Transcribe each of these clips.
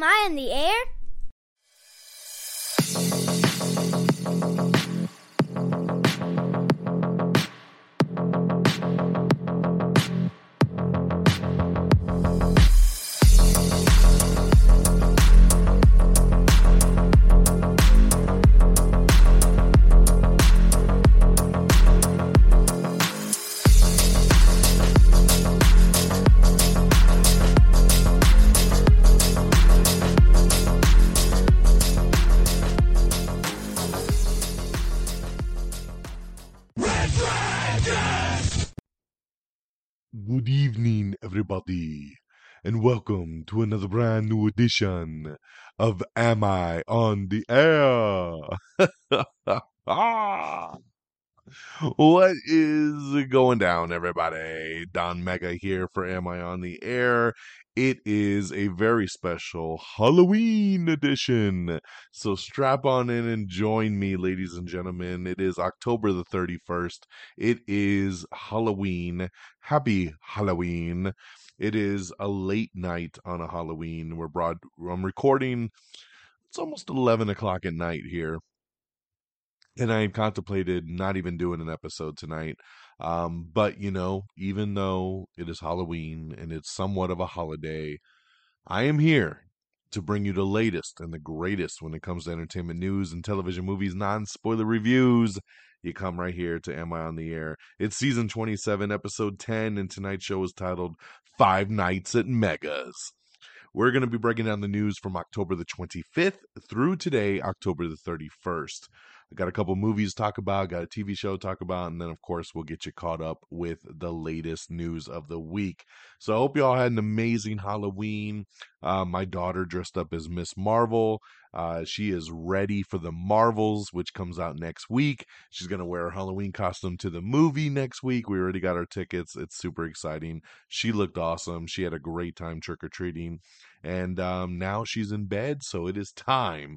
Am I in the air? Good evening, everybody, and welcome to another brand new edition of Am I on the Air? Ah! What is going down, everybody? Don Mega here for Am I on the Air? It is a very special Halloween edition. So strap on in and join me, ladies and gentlemen. It is October the 31st. It is Halloween. Happy Halloween. It is a late night on a Halloween. We're broad I'm recording it's almost eleven o'clock at night here. And I contemplated not even doing an episode tonight. Um, but you know, even though it is Halloween and it's somewhat of a holiday, I am here to bring you the latest and the greatest when it comes to entertainment news and television movies, non spoiler reviews. You come right here to Am I on the Air? It's season 27, episode 10, and tonight's show is titled Five Nights at Megas. We're going to be breaking down the news from October the 25th through today, October the 31st. I got a couple movies to talk about, got a TV show to talk about, and then, of course, we'll get you caught up with the latest news of the week. So I hope you all had an amazing Halloween. Uh, my daughter dressed up as Miss Marvel. Uh, she is ready for the Marvels, which comes out next week. She's going to wear her Halloween costume to the movie next week. We already got our tickets. It's super exciting. She looked awesome. She had a great time trick or treating. And um, now she's in bed, so it is time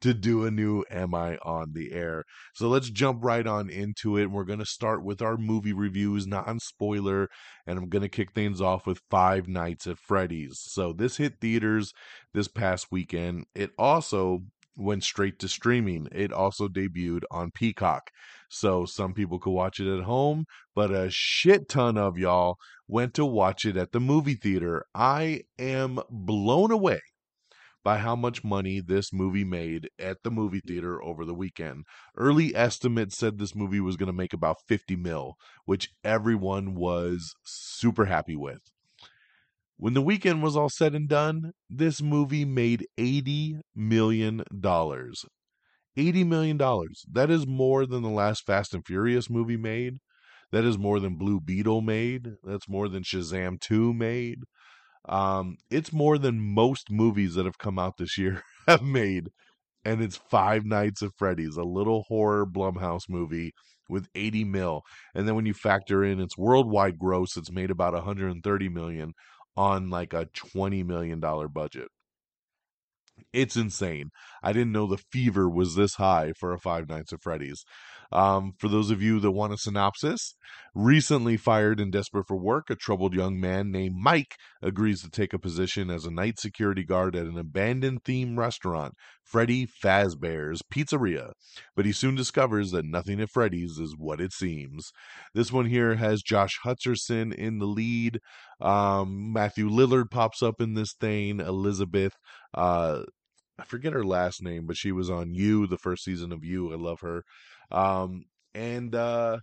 to do a new Am I on the Air? So let's jump right on into it. We're going to start with our movie reviews, non spoiler, and I'm going to kick things off with Five Nights at Freddy's. So this hit theaters this past weekend. It also went straight to streaming. It also debuted on Peacock. So some people could watch it at home, but a shit ton of y'all went to watch it at the movie theater. I am blown away by how much money this movie made at the movie theater over the weekend. Early estimates said this movie was going to make about 50 mil, which everyone was super happy with. When the weekend was all said and done, this movie made $80 million. $80 million. That is more than the last Fast and Furious movie made. That is more than Blue Beetle made. That's more than Shazam 2 made. Um, it's more than most movies that have come out this year have made. And it's Five Nights at Freddy's, a little horror Blumhouse movie with 80 mil. And then when you factor in its worldwide gross, it's made about 130 million on like a 20 million dollar budget. It's insane. I didn't know the fever was this high for a Five Nights at Freddy's. Um, for those of you that want a synopsis, recently fired and desperate for work, a troubled young man named Mike agrees to take a position as a night security guard at an abandoned theme restaurant, Freddy Fazbear's Pizzeria. But he soon discovers that nothing at Freddy's is what it seems. This one here has Josh Hutcherson in the lead. Um, Matthew Lillard pops up in this thing. Elizabeth, uh, I forget her last name, but she was on You, the first season of You. I love her. Um, and uh,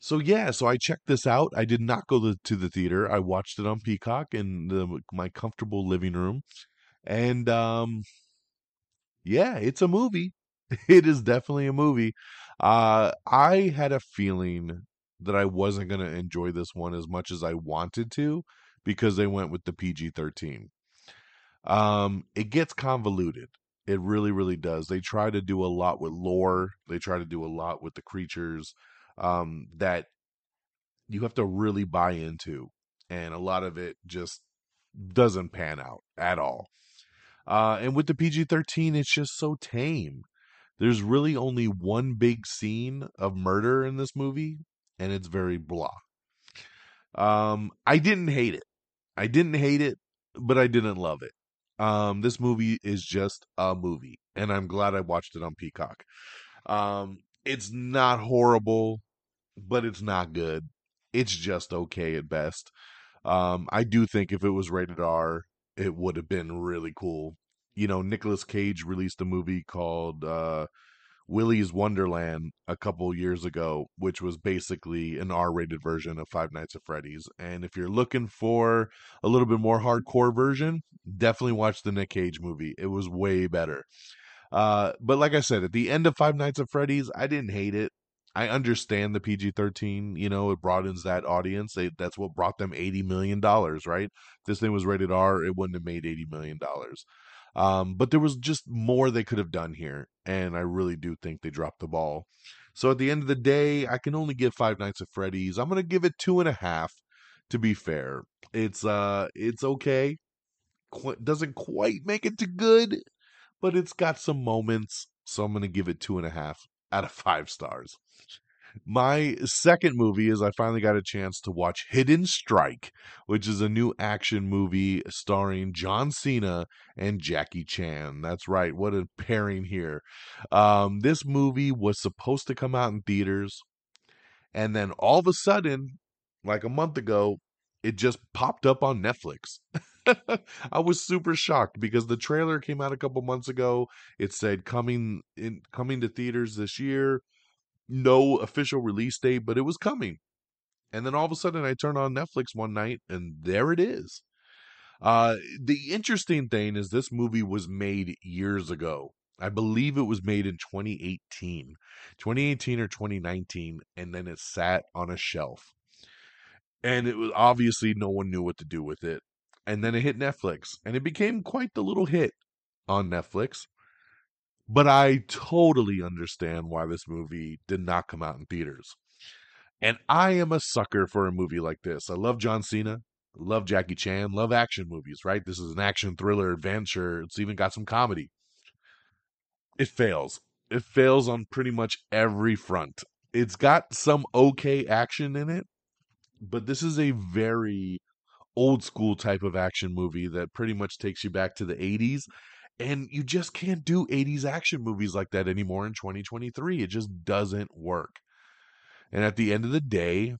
so yeah, so I checked this out. I did not go to, to the theater. I watched it on Peacock in the, my comfortable living room, and um, yeah, it's a movie. It is definitely a movie. Uh, I had a feeling that I wasn't going to enjoy this one as much as I wanted to because they went with the PG 13. Um, it gets convoluted. It really, really does. They try to do a lot with lore. They try to do a lot with the creatures um, that you have to really buy into, and a lot of it just doesn't pan out at all. Uh, and with the PG 13, it's just so tame. There's really only one big scene of murder in this movie, and it's very blah. Um, I didn't hate it. I didn't hate it, but I didn't love it. Um, this movie is just a movie, and I'm glad I watched it on Peacock. Um, it's not horrible, but it's not good. It's just okay at best. Um, I do think if it was rated R, it would have been really cool. You know, Nicolas Cage released a movie called uh, Willy's Wonderland a couple years ago, which was basically an R rated version of Five Nights at Freddy's. And if you're looking for a little bit more hardcore version, definitely watch the Nick Cage movie. It was way better. Uh, but like I said, at the end of Five Nights at Freddy's, I didn't hate it. I understand the PG 13, you know, it broadens that audience. They, that's what brought them $80 million, right? If this thing was rated R, it wouldn't have made $80 million. Um, but there was just more they could have done here, and I really do think they dropped the ball. So at the end of the day, I can only give Five Nights at Freddy's. I'm gonna give it two and a half. To be fair, it's uh, it's okay. Qu- doesn't quite make it to good, but it's got some moments. So I'm gonna give it two and a half out of five stars. My second movie is I finally got a chance to watch Hidden Strike, which is a new action movie starring John Cena and Jackie Chan. That's right, what a pairing here. Um, this movie was supposed to come out in theaters, and then all of a sudden, like a month ago, it just popped up on Netflix. I was super shocked because the trailer came out a couple months ago. It said coming in coming to theaters this year no official release date, but it was coming. And then all of a sudden, I turn on Netflix one night, and there it is. Uh, the interesting thing is, this movie was made years ago. I believe it was made in 2018, 2018 or 2019, and then it sat on a shelf. And it was obviously no one knew what to do with it. And then it hit Netflix, and it became quite the little hit on Netflix. But I totally understand why this movie did not come out in theaters. And I am a sucker for a movie like this. I love John Cena, love Jackie Chan, love action movies, right? This is an action thriller adventure. It's even got some comedy. It fails. It fails on pretty much every front. It's got some okay action in it, but this is a very old school type of action movie that pretty much takes you back to the 80s and you just can't do 80s action movies like that anymore in 2023. It just doesn't work. And at the end of the day,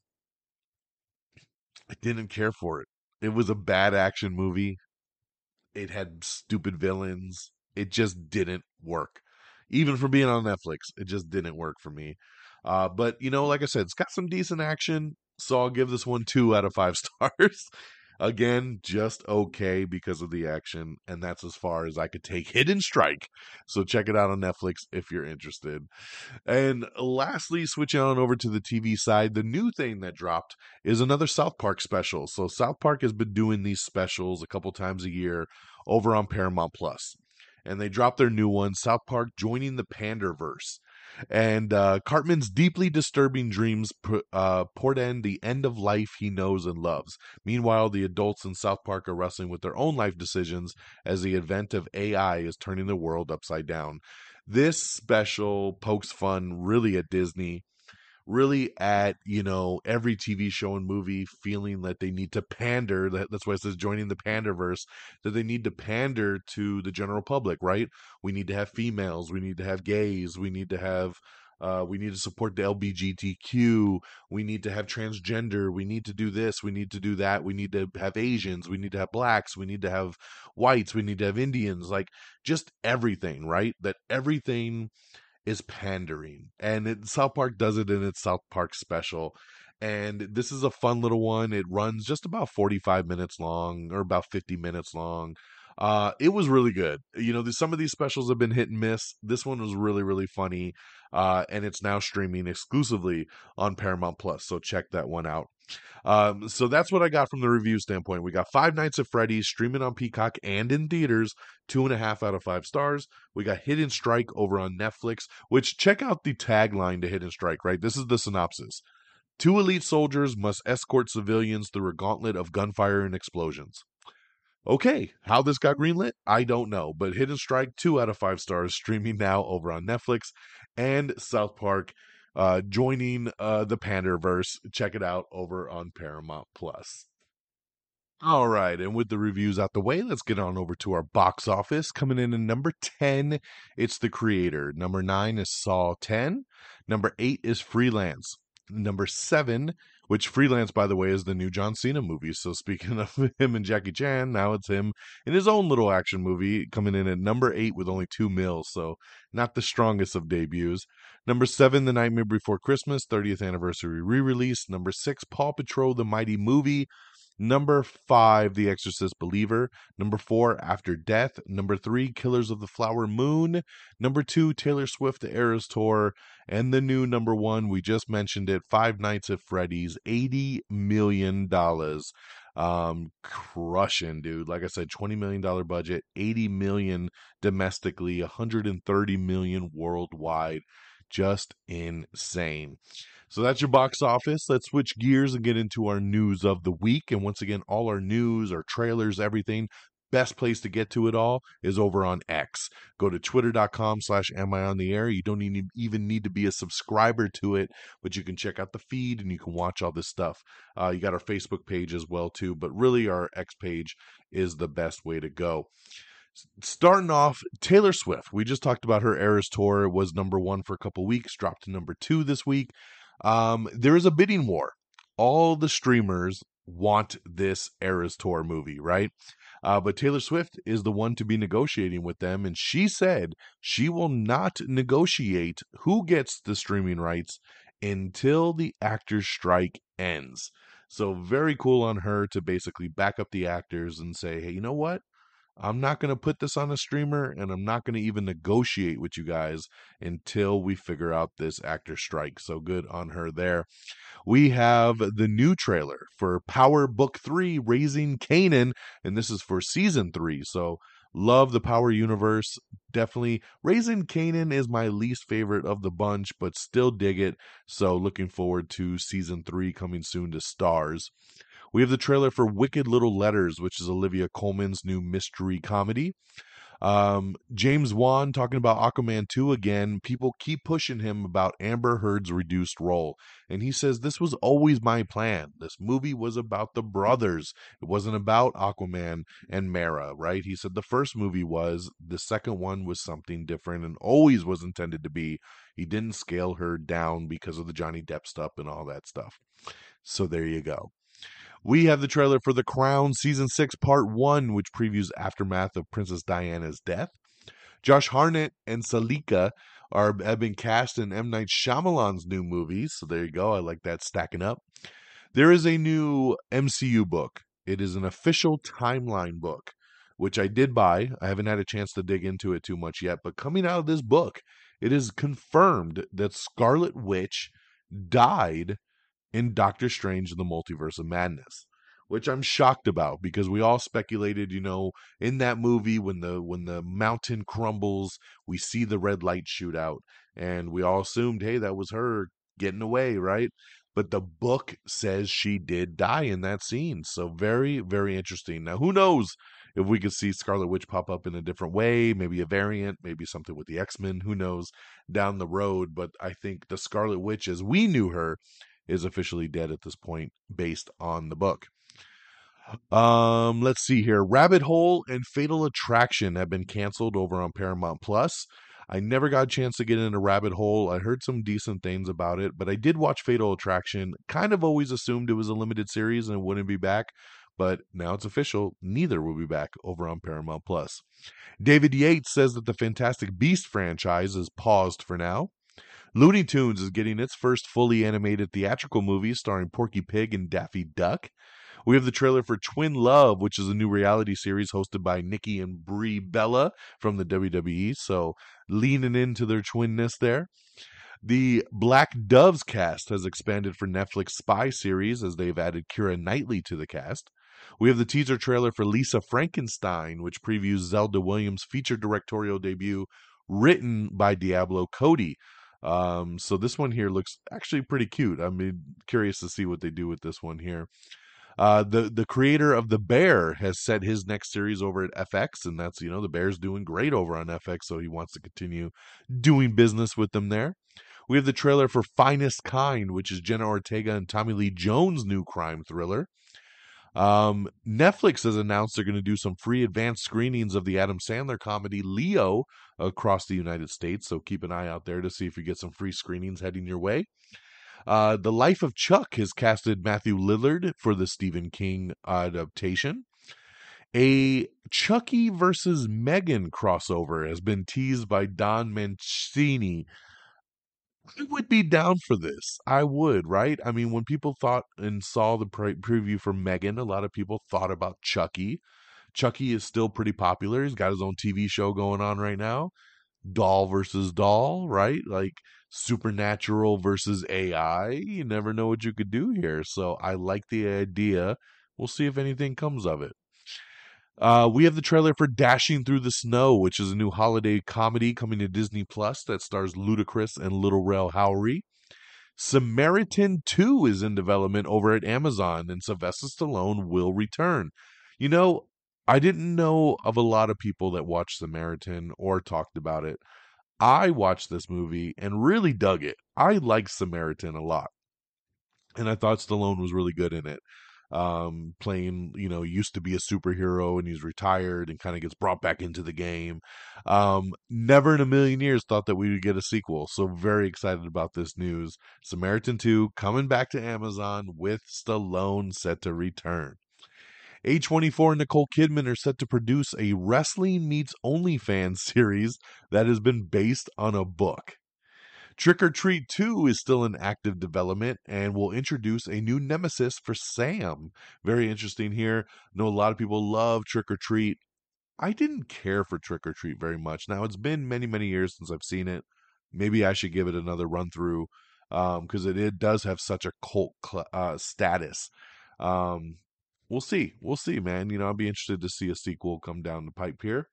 I didn't care for it. It was a bad action movie. It had stupid villains. It just didn't work. Even for being on Netflix, it just didn't work for me. Uh, but, you know, like I said, it's got some decent action. So I'll give this one two out of five stars. Again, just okay because of the action, and that's as far as I could take Hidden Strike. So check it out on Netflix if you're interested. And lastly, switching on over to the TV side, the new thing that dropped is another South Park special. So South Park has been doing these specials a couple times a year over on Paramount And they dropped their new one, South Park joining the Panderverse and uh, Cartman's deeply disturbing dreams uh, portend the end of life he knows and loves. Meanwhile, the adults in South Park are wrestling with their own life decisions as the advent of AI is turning the world upside down. This special pokes fun really at Disney really at you know every TV show and movie feeling that they need to pander. That's why it says joining the panderverse. That they need to pander to the general public, right? We need to have females. We need to have gays. We need to have. Uh, we need to support the LBGTQ. We need to have transgender. We need to do this. We need to do that. We need to have Asians. We need to have blacks. We need to have whites. We need to have Indians. Like just everything, right? That everything is pandering. And it, South Park does it in its South Park special. And this is a fun little one. It runs just about 45 minutes long or about 50 minutes long. Uh, it was really good. You know, some of these specials have been hit and miss. This one was really, really funny. Uh, and it's now streaming exclusively on Paramount Plus. So check that one out. Um, so that's what I got from the review standpoint. We got Five Nights at Freddy's streaming on Peacock and in theaters, two and a half out of five stars. We got Hidden Strike over on Netflix, which check out the tagline to Hidden Strike, right? This is the synopsis. Two elite soldiers must escort civilians through a gauntlet of gunfire and explosions. Okay, how this got greenlit, I don't know, but Hidden Strike, two out of five stars, streaming now over on Netflix, and South Park uh, joining uh, the Panderverse. Check it out over on Paramount Plus. All right, and with the reviews out the way, let's get on over to our box office. Coming in at number 10, it's The Creator. Number 9 is Saw 10. Number 8 is Freelance. Number 7, which Freelance, by the way, is the new John Cena movie. So speaking of him and Jackie Chan, now it's him in his own little action movie, coming in at number 8 with only 2 mils. So not the strongest of debuts. Number 7, The Nightmare Before Christmas, 30th anniversary re release. Number 6, Paw Patrol, The Mighty Movie. Number five, The Exorcist Believer. Number four, After Death. Number three, Killers of the Flower Moon. Number two, Taylor Swift, The Eras Tour. And the new number one, we just mentioned it, Five Nights at Freddy's, $80 million. Um, crushing, dude. Like I said, $20 million budget, 80 million domestically, 130 million worldwide. Just insane. So that's your box office. Let's switch gears and get into our news of the week. And once again, all our news, our trailers, everything, best place to get to it all is over on X. Go to twitter.com slash am I on the air. You don't even need to be a subscriber to it, but you can check out the feed and you can watch all this stuff. Uh, you got our Facebook page as well too, but really our X page is the best way to go. Starting off, Taylor Swift. We just talked about her Eras tour. It was number one for a couple weeks, dropped to number two this week. Um, there is a bidding war. All the streamers want this Eras Tour movie, right? Uh, but Taylor Swift is the one to be negotiating with them, and she said she will not negotiate who gets the streaming rights until the actors' strike ends. So, very cool on her to basically back up the actors and say, hey, you know what? I'm not going to put this on a streamer and I'm not going to even negotiate with you guys until we figure out this actor strike. So good on her there. We have the new trailer for Power Book 3 Raising Kanan, and this is for season 3. So love the Power universe. Definitely Raising Kanan is my least favorite of the bunch, but still dig it. So looking forward to season 3 coming soon to Starz. We have the trailer for Wicked Little Letters, which is Olivia Colman's new mystery comedy. Um, James Wan talking about Aquaman 2 again. People keep pushing him about Amber Heard's reduced role. And he says, This was always my plan. This movie was about the brothers. It wasn't about Aquaman and Mera, right? He said the first movie was, the second one was something different and always was intended to be. He didn't scale her down because of the Johnny Depp stuff and all that stuff. So there you go. We have the trailer for The Crown Season 6, Part 1, which previews aftermath of Princess Diana's death. Josh Hartnett and Saleka are have been cast in M. Night Shyamalan's new movies. So there you go. I like that stacking up. There is a new MCU book. It is an official timeline book, which I did buy. I haven't had a chance to dig into it too much yet, but coming out of this book, it is confirmed that Scarlet Witch died in Doctor Strange and the Multiverse of Madness, which I'm shocked about because we all speculated, you know, in that movie when the when the mountain crumbles, we see the red light shoot out, and we all assumed, hey, that was her getting away, right? But the book says she did die in that scene. So very, very interesting. Now, who knows if we could see Scarlet Witch pop up in a different way, maybe a variant, maybe something with the X Men, who knows down the road. But I think the Scarlet Witch, as we knew her, is officially dead at this point based on the book. Um, let's see here. Rabbit Hole and Fatal Attraction have been canceled over on Paramount Plus. I never got a chance to get into Rabbit Hole. I heard some decent things about it, but I did watch Fatal Attraction. Kind of always assumed it was a limited series and it wouldn't be back, but now it's official. Neither will be back over on Paramount Plus. David Yates says that the Fantastic Beast franchise is paused for now. Looney Tunes is getting its first fully animated theatrical movie starring Porky Pig and Daffy Duck. We have the trailer for Twin Love, which is a new reality series hosted by Nikki and Brie Bella from the WWE. So leaning into their twinness there. The Black Doves cast has expanded for Netflix spy series as they've added Keira Knightley to the cast. We have the teaser trailer for Lisa Frankenstein, which previews Zelda Williams' feature directorial debut, written by Diablo Cody. Um, so this one here looks actually pretty cute. I'm curious to see what they do with this one here. Uh, the the creator of the Bear has set his next series over at FX, and that's you know the Bear's doing great over on FX, so he wants to continue doing business with them there. We have the trailer for Finest Kind, which is Jenna Ortega and Tommy Lee Jones' new crime thriller. Um, Netflix has announced they're going to do some free advanced screenings of the Adam Sandler comedy Leo across the United States. So keep an eye out there to see if you get some free screenings heading your way. Uh, the Life of Chuck has casted Matthew Lillard for the Stephen King adaptation. A Chucky versus Megan crossover has been teased by Don Mancini. I would be down for this. I would, right? I mean, when people thought and saw the pre- preview for Megan, a lot of people thought about Chucky. Chucky is still pretty popular. He's got his own TV show going on right now. Doll versus doll, right? Like supernatural versus AI. You never know what you could do here. So I like the idea. We'll see if anything comes of it. Uh, we have the trailer for Dashing Through the Snow, which is a new holiday comedy coming to Disney Plus that stars Ludacris and Lil Rel Howery. Samaritan 2 is in development over at Amazon, and Sylvester Stallone will return. You know, I didn't know of a lot of people that watched Samaritan or talked about it. I watched this movie and really dug it. I like Samaritan a lot. And I thought Stallone was really good in it um, playing, you know, used to be a superhero and he's retired and kind of gets brought back into the game. Um, never in a million years thought that we would get a sequel. So very excited about this news. Samaritan 2 coming back to Amazon with Stallone set to return. A24 and Nicole Kidman are set to produce a Wrestling Meets OnlyFans series that has been based on a book. Trick 'r Treat 2 is still in active development and will introduce a new nemesis for Sam. Very interesting here. I know a lot of people love Trick 'r Treat. I didn't care for Trick 'r Treat very much. Now, it's been many, many years since I've seen it. Maybe I should give it another run through because um, it, it does have such a cult cl- uh, status. Um, we'll see. We'll see, man. You know, I'll be interested to see a sequel come down the pipe here.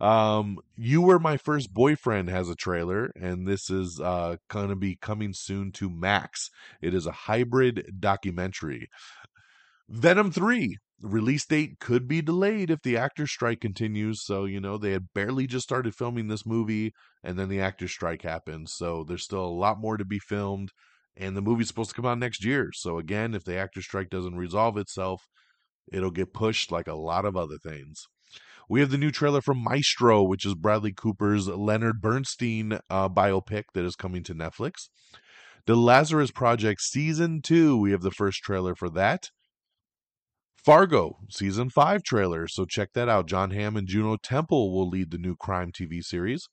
Um, you were my first boyfriend has a trailer, and this is uh to be coming soon to Max. It is a hybrid documentary. Venom 3 release date could be delayed if the actor strike continues. So, you know, they had barely just started filming this movie and then the actor strike happened. So, there's still a lot more to be filmed and the movie's supposed to come out next year. So, again, if the actor strike doesn't resolve itself, it'll get pushed like a lot of other things. We have the new trailer from Maestro, which is Bradley Cooper's Leonard Bernstein uh, biopic that is coming to Netflix. The Lazarus Project Season 2, we have the first trailer for that. Fargo Season 5 trailer, so check that out. Jon Hamm and Juno Temple will lead the new crime TV series.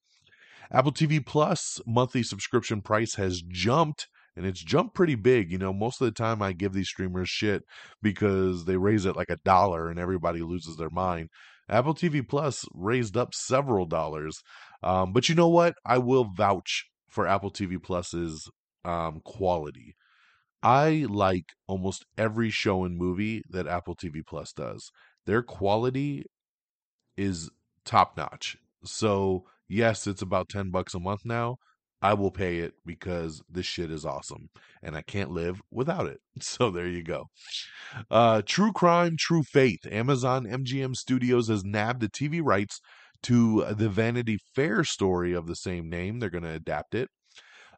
Apple TV Plus monthly subscription price has jumped and it's jumped pretty big. You know, most of the time I give these streamers shit because they raise it like a dollar and everybody loses their mind. Apple TV Plus raised up several dollars. Um, but you know what? I will vouch for Apple TV Plus's um, quality. I like almost every show and movie that Apple TV Plus does. Their quality is top notch. So, yes, it's about 10 bucks a month now. I will pay it because this shit is awesome and I can't live without it. So there you go. Uh, True Crime, True Faith. Amazon MGM Studios has nabbed the TV rights to the Vanity Fair story of the same name. They're going to adapt it.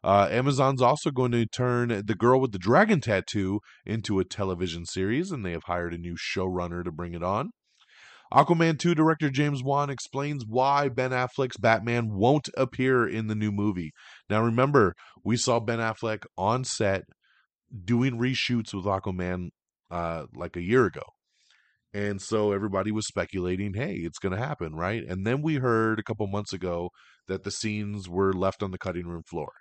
Uh, Amazon's also going to turn The Girl with the Dragon Tattoo into a television series, and they have hired a new showrunner to bring it on. Aquaman 2 director James Wan explains why Ben Affleck's Batman won't appear in the new movie. Now, remember, we saw Ben Affleck on set doing reshoots with Aquaman uh, like a year ago. And so everybody was speculating, hey, it's going to happen, right? And then we heard a couple months ago that the scenes were left on the cutting room floor.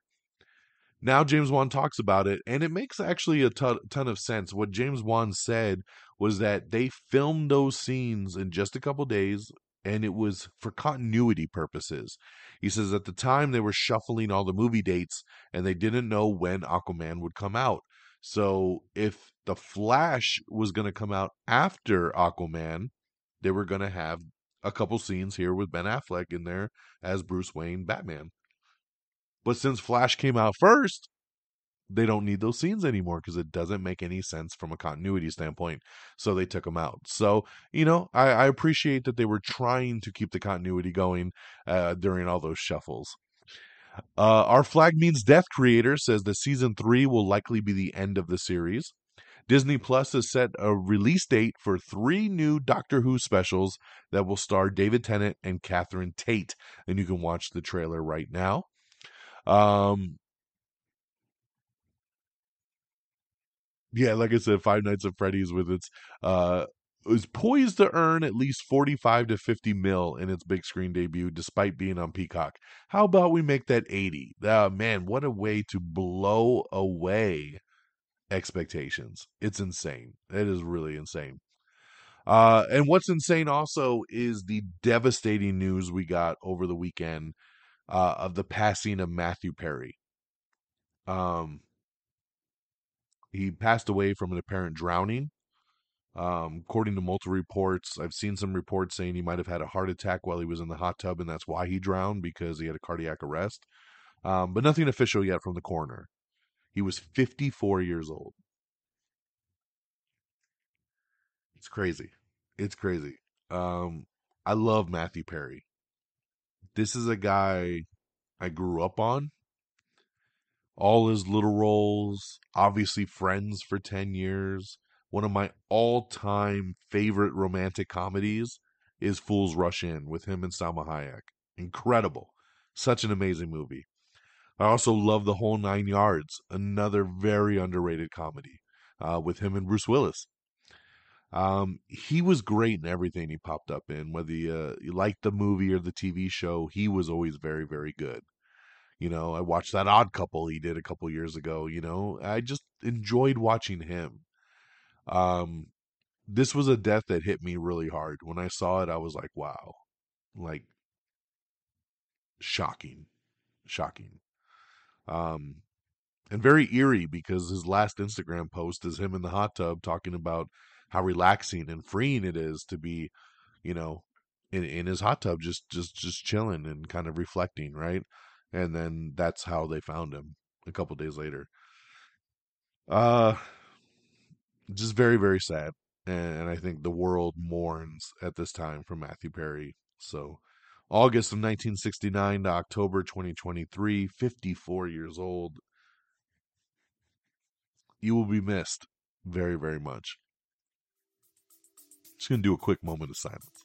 Now James Wan talks about it, and it makes actually a ton, ton of sense. What James Wan said was that they filmed those scenes in just a couple days, and it was for continuity purposes. He says at the time they were shuffling all the movie dates, and they didn't know when Aquaman would come out. So if the Flash was going to come out after Aquaman, they were going to have a couple scenes here with Ben Affleck in there as Bruce Wayne Batman. But since Flash came out first, they don't need those scenes anymore because it doesn't make any sense from a continuity standpoint. So they took them out. So, you know, I, I appreciate that they were trying to keep the continuity going uh, during all those shuffles. Uh, our Flag Means Death creator says that season three will likely be the end of the series. Disney Plus has set a release date for three new Doctor Who specials that will star David Tennant and Catherine Tate, and you can watch the trailer right now. Um, yeah, like I said, Five Nights at Freddy's with its uh is poised to earn at least 45 to 50 mil in its big screen debut despite being on Peacock. How about we make that 80? Uh, man, what a way to blow away expectations. It's insane. It is really insane. Uh, and what's insane also is the devastating news we got over the weekend uh, of the passing of Matthew Perry. Um, he passed away from an apparent drowning. Um, according to multiple reports, I've seen some reports saying he might have had a heart attack while he was in the hot tub, and that's why he drowned because he had a cardiac arrest. Um, but nothing official yet from the coroner. He was 54 years old. It's crazy. It's crazy. Um, I love Matthew Perry. This is a guy I grew up on. All his little roles, obviously friends for 10 years. One of my all time favorite romantic comedies is Fools Rush In with him and Salma Hayek. Incredible. Such an amazing movie. I also love The Whole Nine Yards, another very underrated comedy uh, with him and Bruce Willis. Um, he was great in everything he popped up in, whether you, uh, you liked the movie or the TV show. He was always very, very good. You know, I watched that Odd Couple he did a couple years ago. You know, I just enjoyed watching him. Um, this was a death that hit me really hard. When I saw it, I was like, wow, like shocking, shocking. Um, and very eerie because his last Instagram post is him in the hot tub talking about how relaxing and freeing it is to be, you know, in in his hot tub, just just just chilling and kind of reflecting, right? And then that's how they found him a couple days later. Uh, just very very sad, and I think the world mourns at this time for Matthew Perry. So. August of 1969 to October 2023, 54 years old. You will be missed very, very much. Just going to do a quick moment of silence.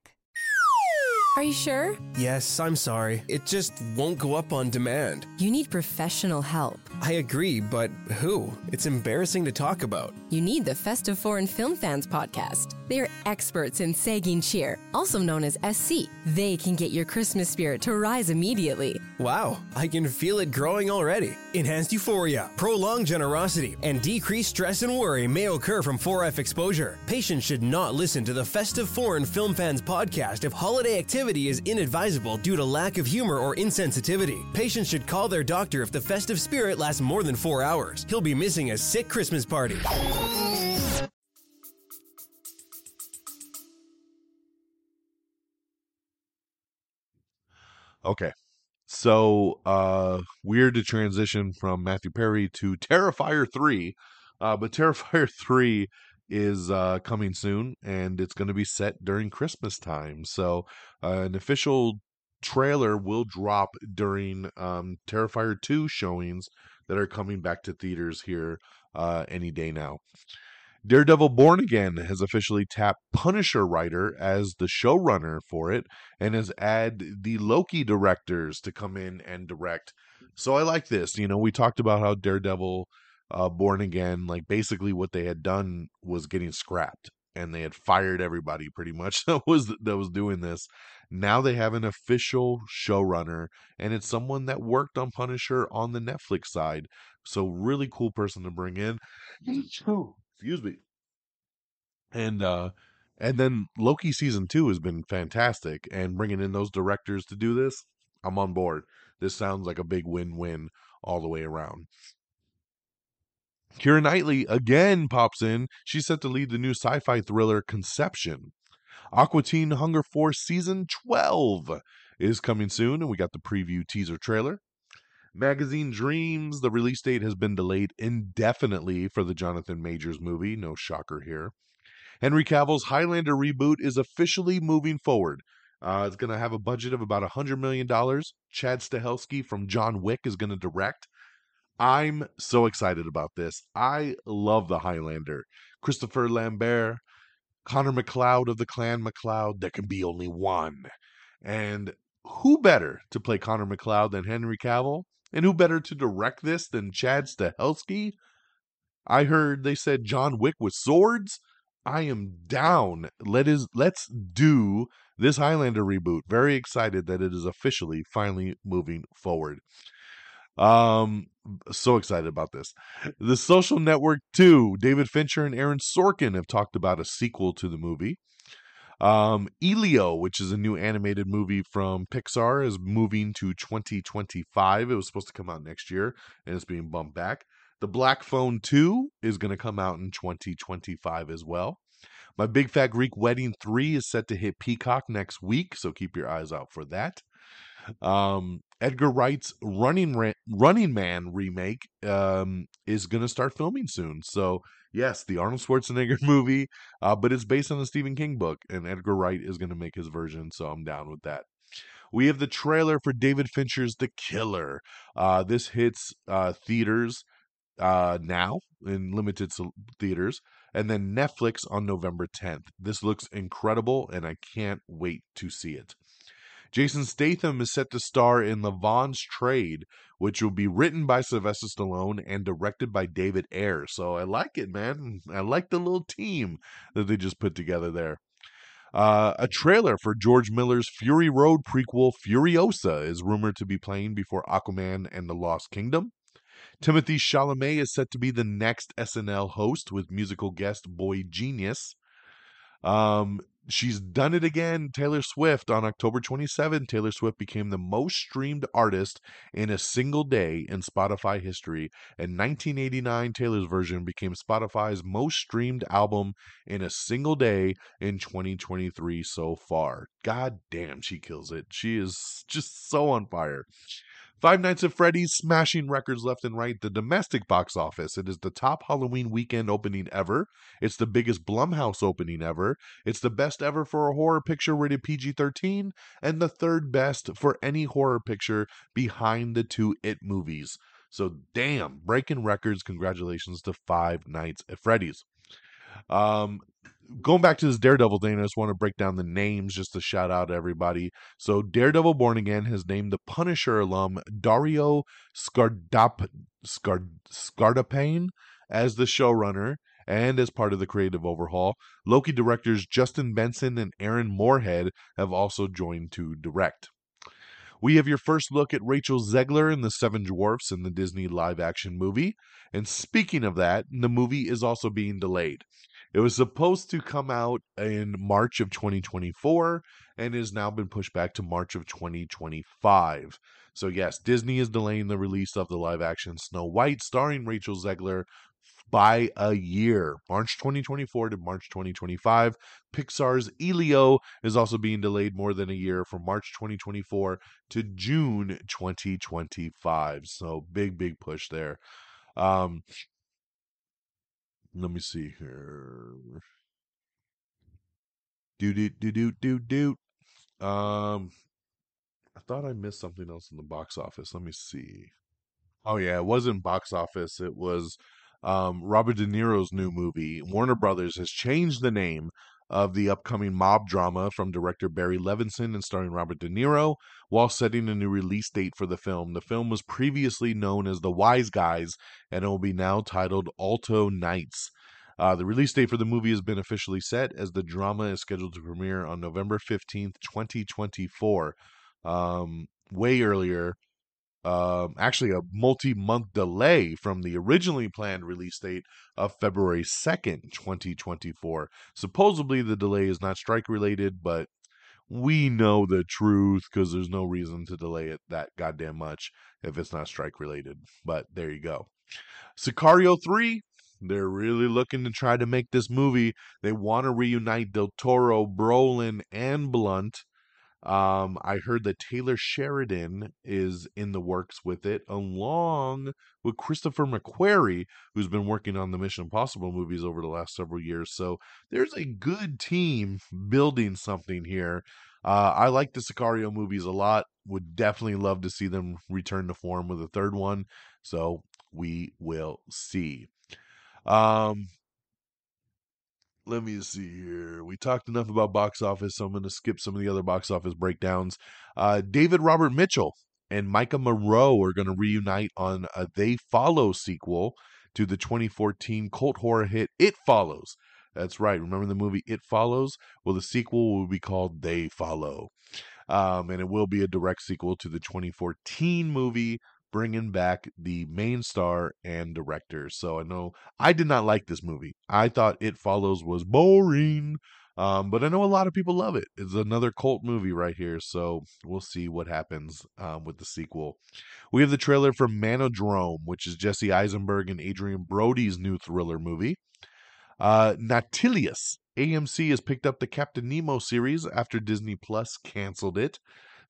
Are you sure? Yes, I'm sorry. It just won't go up on demand. You need professional help. I agree, but who? It's embarrassing to talk about. You need the Festive Foreign Film Fans podcast. They're experts in sagging cheer, also known as SC. They can get your Christmas spirit to rise immediately. Wow, I can feel it growing already. Enhanced euphoria, prolonged generosity, and decreased stress and worry may occur from 4F exposure. Patients should not listen to the Festive Foreign Film Fans podcast if holiday is inadvisable due to lack of humor or insensitivity. Patients should call their doctor if the festive spirit lasts more than four hours. He'll be missing a sick Christmas party. Okay. So uh weird to transition from Matthew Perry to Terrifier 3. Uh but Terrifier 3 is uh coming soon and it's going to be set during Christmas time. So uh, an official trailer will drop during um Terrifier 2 showings that are coming back to theaters here uh any day now. Daredevil Born Again has officially tapped Punisher writer as the showrunner for it and has added the Loki directors to come in and direct. So I like this. You know, we talked about how Daredevil uh, Born Again, like basically what they had done was getting scrapped and they had fired everybody pretty much that was that was doing this. Now they have an official showrunner and it's someone that worked on Punisher on the Netflix side. So really cool person to bring in. Excuse me. And uh and then Loki season 2 has been fantastic and bringing in those directors to do this, I'm on board. This sounds like a big win-win all the way around. Keira Knightley again pops in. She's set to lead the new sci fi thriller Conception. Aqua Teen Hunger Force Season 12 is coming soon, and we got the preview teaser trailer. Magazine Dreams, the release date has been delayed indefinitely for the Jonathan Majors movie. No shocker here. Henry Cavill's Highlander reboot is officially moving forward. Uh, it's going to have a budget of about a $100 million. Chad Stahelski from John Wick is going to direct. I'm so excited about this. I love the Highlander. Christopher Lambert, Connor MacLeod of the Clan MacLeod. There can be only one. And who better to play Connor MacLeod than Henry Cavill? And who better to direct this than Chad Stahelski? I heard they said John Wick with swords. I am down. Let is let's do this Highlander reboot. Very excited that it is officially finally moving forward. Um so excited about this. The Social Network 2, David Fincher and Aaron Sorkin have talked about a sequel to the movie. Um, Elio, which is a new animated movie from Pixar, is moving to 2025. It was supposed to come out next year and it's being bumped back. The Black Phone 2 is going to come out in 2025 as well. My Big Fat Greek Wedding 3 is set to hit Peacock next week, so keep your eyes out for that. Um, Edgar Wright's Running Running Man remake um, is going to start filming soon. So yes, the Arnold Schwarzenegger movie, uh, but it's based on the Stephen King book, and Edgar Wright is going to make his version. So I'm down with that. We have the trailer for David Fincher's The Killer. Uh, this hits uh, theaters uh, now in limited theaters, and then Netflix on November 10th. This looks incredible, and I can't wait to see it. Jason Statham is set to star in Levon's Trade, which will be written by Sylvester Stallone and directed by David Ayer. So I like it, man. I like the little team that they just put together there. Uh, a trailer for George Miller's Fury Road prequel Furiosa is rumored to be playing before Aquaman and the Lost Kingdom. Timothée Chalamet is set to be the next SNL host with musical guest boygenius. Um, she's done it again. Taylor Swift on October 27, Taylor Swift became the most streamed artist in a single day in Spotify history. In 1989, Taylor's version became Spotify's most streamed album in a single day in 2023 so far. God damn, she kills it. She is just so on fire. Five Nights at Freddy's smashing records left and right. The domestic box office. It is the top Halloween weekend opening ever. It's the biggest Blumhouse opening ever. It's the best ever for a horror picture rated PG 13, and the third best for any horror picture behind the two It movies. So, damn, breaking records. Congratulations to Five Nights at Freddy's. Um, going back to this Daredevil thing, I just want to break down the names just to shout out everybody. So, Daredevil Born Again has named the Punisher alum Dario Scardap Scard Scardapane as the showrunner and as part of the creative overhaul. Loki directors Justin Benson and Aaron Moorhead have also joined to direct. We have your first look at Rachel Zegler in The Seven Dwarfs in the Disney live action movie. And speaking of that, the movie is also being delayed. It was supposed to come out in March of 2024 and has now been pushed back to March of 2025. So, yes, Disney is delaying the release of the live action Snow White starring Rachel Zegler by a year, March 2024 to March 2025. Pixar's Elio is also being delayed more than a year from March 2024 to June 2025. So, big, big push there. Um, let me see here. Do do do do do do. Um, I thought I missed something else in the box office. Let me see. Oh yeah, it wasn't box office. It was um, Robert De Niro's new movie. Warner Brothers has changed the name of the upcoming mob drama from director Barry Levinson and starring Robert De Niro, while setting a new release date for the film. The film was previously known as The Wise Guys, and it will be now titled Alto Knights. Uh, the release date for the movie has been officially set as the drama is scheduled to premiere on November 15th, 2024. Um, way earlier um, actually a multi-month delay from the originally planned release date of February 2nd, 2024. Supposedly the delay is not strike related, but we know the truth because there's no reason to delay it that goddamn much if it's not strike related. But there you go. Sicario 3, they're really looking to try to make this movie. They want to reunite Del Toro, Brolin, and Blunt um, I heard that Taylor Sheridan is in the works with it, along with Christopher McQuarrie, who's been working on the Mission Impossible movies over the last several years. So there's a good team building something here. Uh, I like the Sicario movies a lot. Would definitely love to see them return to form with a third one. So we will see. Um, let me see here. We talked enough about box office, so I'm going to skip some of the other box office breakdowns. Uh, David Robert Mitchell and Maika Monroe are going to reunite on a They Follow sequel to the 2014 cult horror hit It Follows. That's right. Remember the movie It Follows? Well, the sequel will be called They Follow. Um, and it will be a direct sequel to the 2014 movie bringing back the main star and director. So I know I did not like this movie. I thought It Follows was boring. Um, but I know a lot of people love it. It's another cult movie right here, so we'll see what happens um, with the sequel. We have the trailer for Manodrome, which is Jesse Eisenberg and Adrien Brody's new thriller movie. Uh, Nautilus. AMC has picked up the Captain Nemo series after Disney Plus canceled it,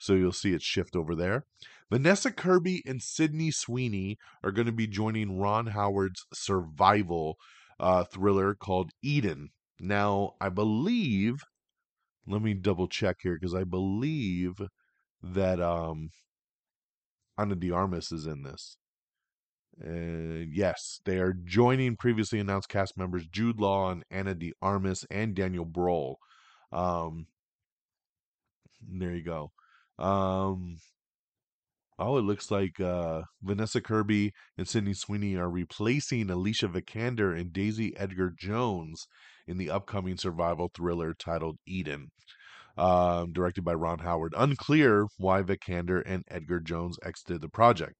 so you'll see it shift over there. Vanessa Kirby and Sydney Sweeney are going to be joining Ron Howard's survival uh, thriller called Eden. Now, I believe, let me double check here because I believe that um, Ana de Armas is in this. Uh, yes, they are joining previously announced cast members Jude Law and Ana de Armas and Daniel Bruhl. Um, there you go. Um, oh, it looks like uh, Vanessa Kirby and Sydney Sweeney are replacing Alicia Vikander and Daisy Edgar Jones in the upcoming survival thriller titled Eden. Um, directed by Ron Howard. Unclear why Vikander and Edgar Jones exited the project.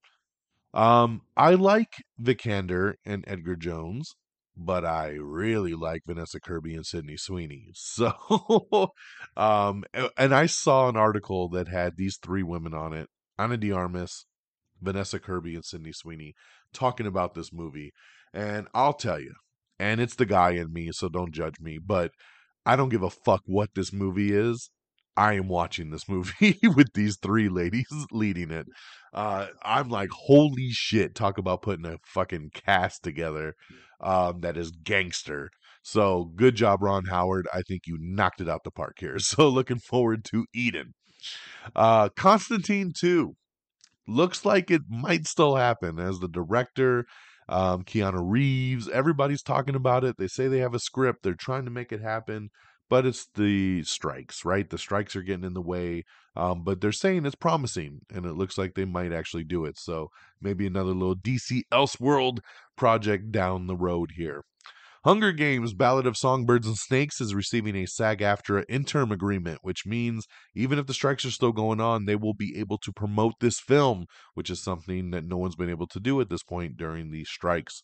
Um, I like Vikander and Edgar Jones, but I really like Vanessa Kirby and Sydney Sweeney. So, um, and I saw an article that had these three women on it: Ana de Armas, Vanessa Kirby, and Sydney Sweeney, talking about this movie. And I'll tell you, and it's the guy in me, so don't judge me, but I don't give a fuck what this movie is. I am watching this movie with these three ladies leading it. Uh, I'm like, holy shit! Talk about putting a fucking cast together um, that is gangster. So good job, Ron Howard. I think you knocked it out the park here. So looking forward to Eden. Uh, Constantine 2 looks like it might still happen as the director um, Keanu Reeves, everybody's talking about it. They say they have a script. They're trying to make it happen but it's the strikes, right? The strikes are getting in the way. Um, but they're saying it's promising, and it looks like they might actually do it. So maybe another little DC Elseworld project down the road here. Hunger Games Ballad of Songbirds and Snakes is receiving a SAG AFTRA interim agreement, which means even if the strikes are still going on, they will be able to promote this film, which is something that no one's been able to do at this point during these strikes.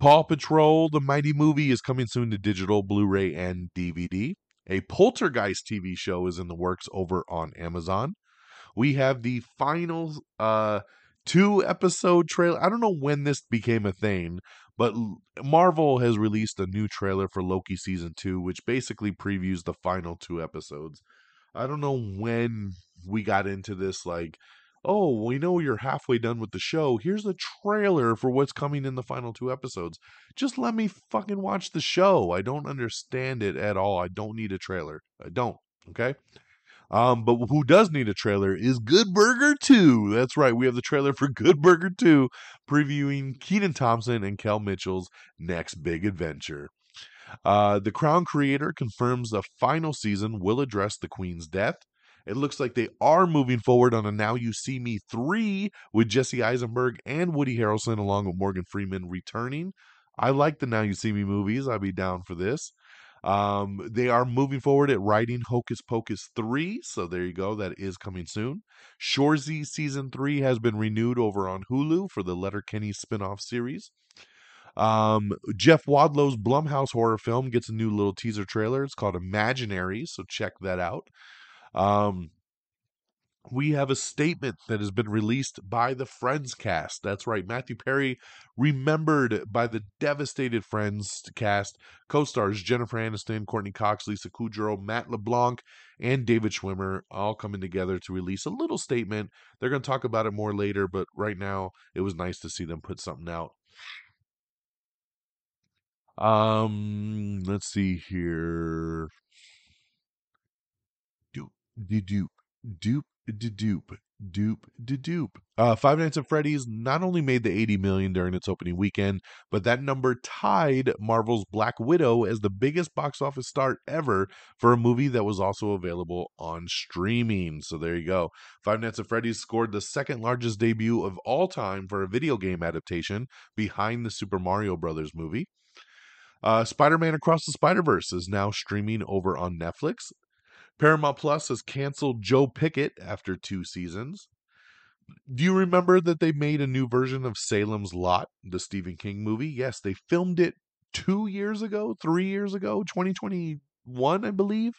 Paw Patrol, the mighty movie, is coming soon to digital, Blu ray, and DVD. A Poltergeist TV show is in the works over on Amazon. We have the final uh, two episode trailer. I don't know when this became a thing, but Marvel has released a new trailer for Loki season two, which basically previews the final two episodes. I don't know when we got into this, like, oh, we know you're halfway done with the show. Here's a trailer for what's coming in the final two episodes. Just let me fucking watch the show. I don't understand it at all. I don't need a trailer. I don't. Okay. Um, but who does need a trailer is Good Burger 2. That's right. We have the trailer for Good Burger 2 previewing Kenan Thompson and Kel Mitchell's next big adventure. Uh, the Crown creator confirms the final season will address the Queen's death. It looks like they are moving forward on a Now You See Me 3 with Jesse Eisenberg and Woody Harrelson, along with Morgan Freeman returning. I like the Now You See Me movies. I'd be down for this. Um, they are moving forward at writing Hocus Pocus 3. So there you go. That is coming soon. Shoresy season 3 has been renewed over on Hulu for the Letterkenny spin off series. Um, Jeff Wadlow's Blumhouse horror film gets a new little teaser trailer. It's called Imaginary. So check that out. Um, we have a statement that has been released by the Friends cast. That's right. Matthew Perry, remembered by the devastated Friends cast, co stars Jennifer Aniston, Courteney Cox, Lisa Kudrow, Matt LeBlanc, and David Schwimmer, all coming together to release a little statement. They're going to talk about it more later, but right now it was nice to see them put something out. Um, let's see here. De dupe, dupe de dupe, dupe de dupe. Uh, Five Nights at Freddy's not only made the 80 million during its opening weekend, but that number tied Marvel's Black Widow as the biggest box office start ever for a movie that was also available on streaming. So there you go. Five Nights at Freddy's scored the second largest debut of all time for a video game adaptation behind the Super Mario Brothers movie. Uh, Spider Man Across the Spider Verse is now streaming over on Netflix. Paramount Plus has canceled Joe Pickett after two seasons. Do you remember that they made a new version of Salem's Lot, the Stephen King movie? Yes, they filmed it two years ago, three years ago, 2021, I believe.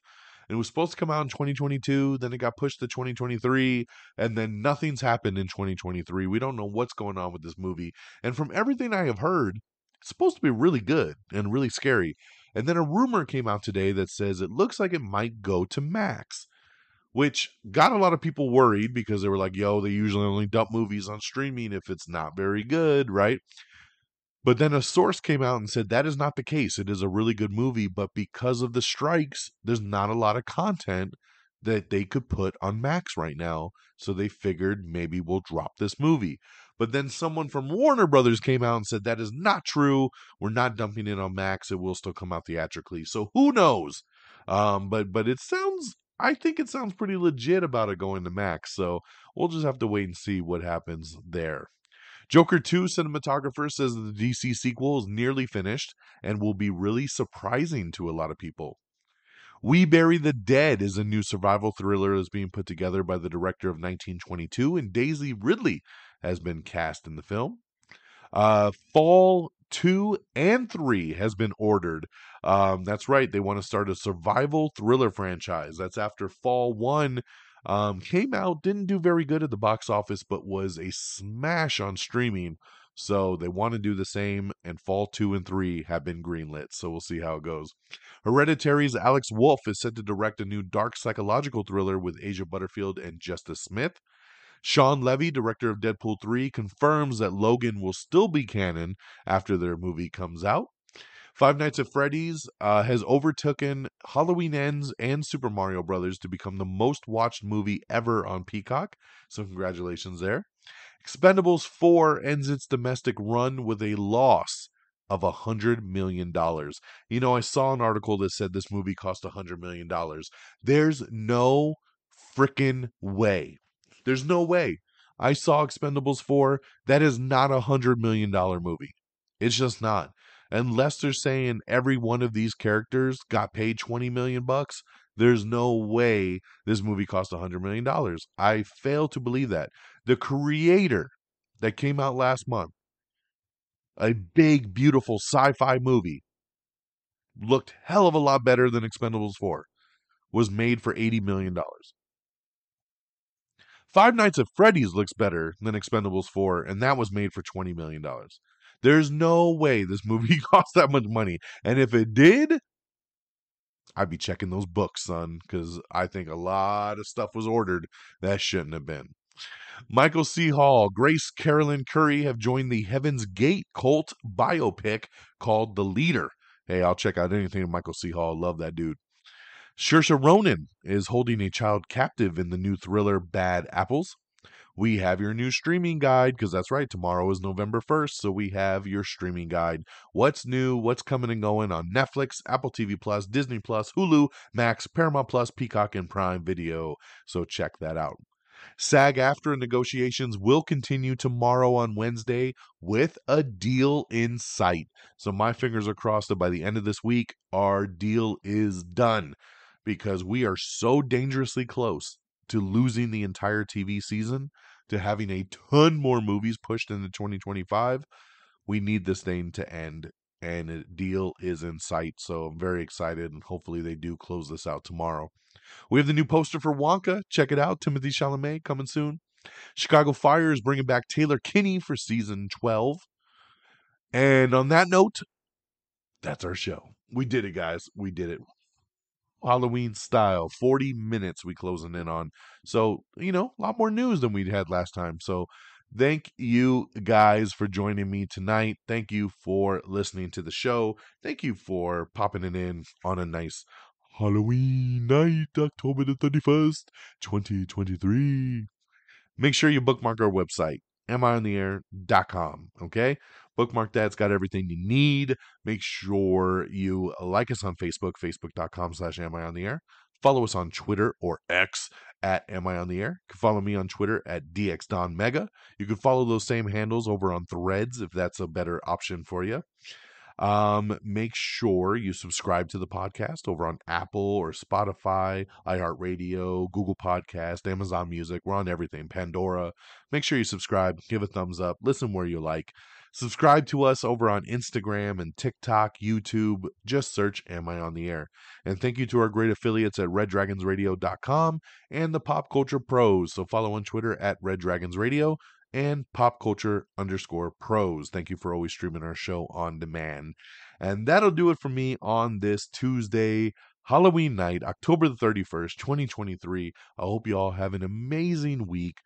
It was supposed to come out in 2022. Then it got pushed to 2023. And then nothing's happened in 2023. We don't know what's going on with this movie. And from everything I have heard, it's supposed to be really good and really scary. And then a rumor came out today that says it looks like it might go to Max, which got a lot of people worried because they were like, yo, they usually only dump movies on streaming if it's not very good, right? But then a source came out and said that is not the case. It is a really good movie, but because of the strikes, there's not a lot of content that they could put on Max right now. So they figured maybe we'll drop this movie. But then someone from Warner Brothers came out and said that is not true. We're not dumping it on Max. It will still come out theatrically. So who knows? Um, but but it sounds I think it sounds pretty legit about it going to Max. So we'll just have to wait and see what happens there. Joker 2 cinematographer says the DC sequel is nearly finished and will be really surprising to a lot of people. We Bury the Dead is a new survival thriller that's being put together by the director of 1922, and Daisy Ridley has been cast in the film. Uh, Fall 2 and 3 has been ordered. Um, that's right, they want to start a survival thriller franchise. That's after Fall 1 um, came out, didn't do very good at the box office, but was a smash on streaming. So they want to do the same, and Fall 2 and 3 have been greenlit. So we'll see how it goes. Hereditary's Alex Wolff is set to direct a new dark psychological thriller with Asa Butterfield and Justice Smith. Shawn Levy, director of Deadpool 3, confirms that Logan will still be canon after their movie comes out. Five Nights at Freddy's uh, has overtaken Halloween Ends and Super Mario Brothers to become the most watched movie ever on Peacock. So, congratulations there. Expendables 4 ends its domestic run with a loss of a hundred million dollars. You know, I saw an article that said this movie cost a hundred million dollars. There's no freaking way. There's no way. I saw Expendables 4. That is not a hundred million dollar movie. It's just not. Unless they're saying every one of these characters got paid 20 million bucks, there's no way this movie cost a hundred million dollars. I fail to believe that. The creator that came out last month, a big, beautiful sci-fi movie, looked hell of a lot better than Expendables 4, was made for $80 million. Five Nights at Freddy's looks better than Expendables 4, and that was made for $20 million. There's no way this movie cost that much money. And if it did, I'd be checking those books, son, because I think a lot of stuff was ordered that shouldn't have been. Michael C. Hall, Grace Caroline Currey have joined the Heaven's Gate cult biopic called The Leader. Hey, I'll check out anything of Michael C. Hall. Love that dude. Saoirse Ronan is holding a child captive in the new thriller Bad Apples. We have your new streaming guide because that's right, tomorrow is November 1st, so we have your streaming guide. What's new, what's coming and going on Netflix, Apple TV Plus, Disney Plus, Hulu, Max, Paramount Plus, Peacock, and Prime Video. So check that out. SAG AFTRA negotiations will continue tomorrow on Wednesday with a deal in sight. So my fingers are crossed that by the end of this week, our deal is done because we are so dangerously close to losing the entire TV season, to having a ton more movies pushed into 2025. We need this thing to end, and a deal is in sight. So I'm very excited, and hopefully they do close this out tomorrow. We have the new poster for Wonka. Check it out. Timothée Chalamet coming soon. Chicago Fire is bringing back Taylor Kinney for season 12. And on that note, that's our show. We did it, guys. We did it. Halloween style. 40 minutes we closing in on. So, you know, a lot more news than we had last time. So, thank you guys for joining me tonight. Thank you for listening to the show. Thank you for popping it in on a nice Halloween night, October the 31st, 2023. Make sure you bookmark our website, amiontheair.com. Okay? Bookmark that. It's got everything you need. Make sure you uh, like us on Facebook, facebook.com slash am I on the air. Follow us on Twitter or X at Am I on the Air. You can follow me on Twitter at DXDonMega. You can follow those same handles over on Threads if that's a better option for you. Um, make sure you subscribe to the podcast over on Apple or Spotify, iHeartRadio, Google Podcast, Amazon Music. We're on everything, Pandora. Make sure you subscribe, give a thumbs up, listen where you like. Subscribe to us over on Instagram and TikTok, YouTube. Just search Am I on the Air? And thank you to our great affiliates at reddragonsradio.com and the Pop Culture Pros. So follow on Twitter at Red Dragons Radio and pop culture underscore pros. Thank you for always streaming our show on demand. And that'll do it for me on this Tuesday, Halloween night, October the 31st, 2023. I hope you all have an amazing week.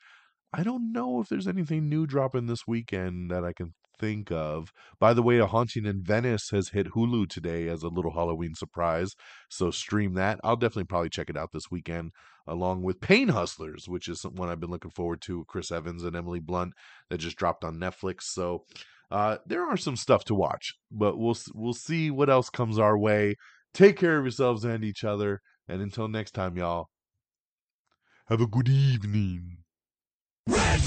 I don't know if there's anything new dropping this weekend that I can think of. By the way, A Haunting in Venice has hit Hulu today as a little Halloween surprise. So stream that. I'll definitely probably check it out this weekend, along with Pain Hustlers, which is one I've been looking forward to. Chris Evans and Emily Blunt that just dropped on Netflix. So uh, there are some stuff to watch, but we'll we'll see what else comes our way. Take care of yourselves and each other, and until next time, y'all. Have a good evening. Red!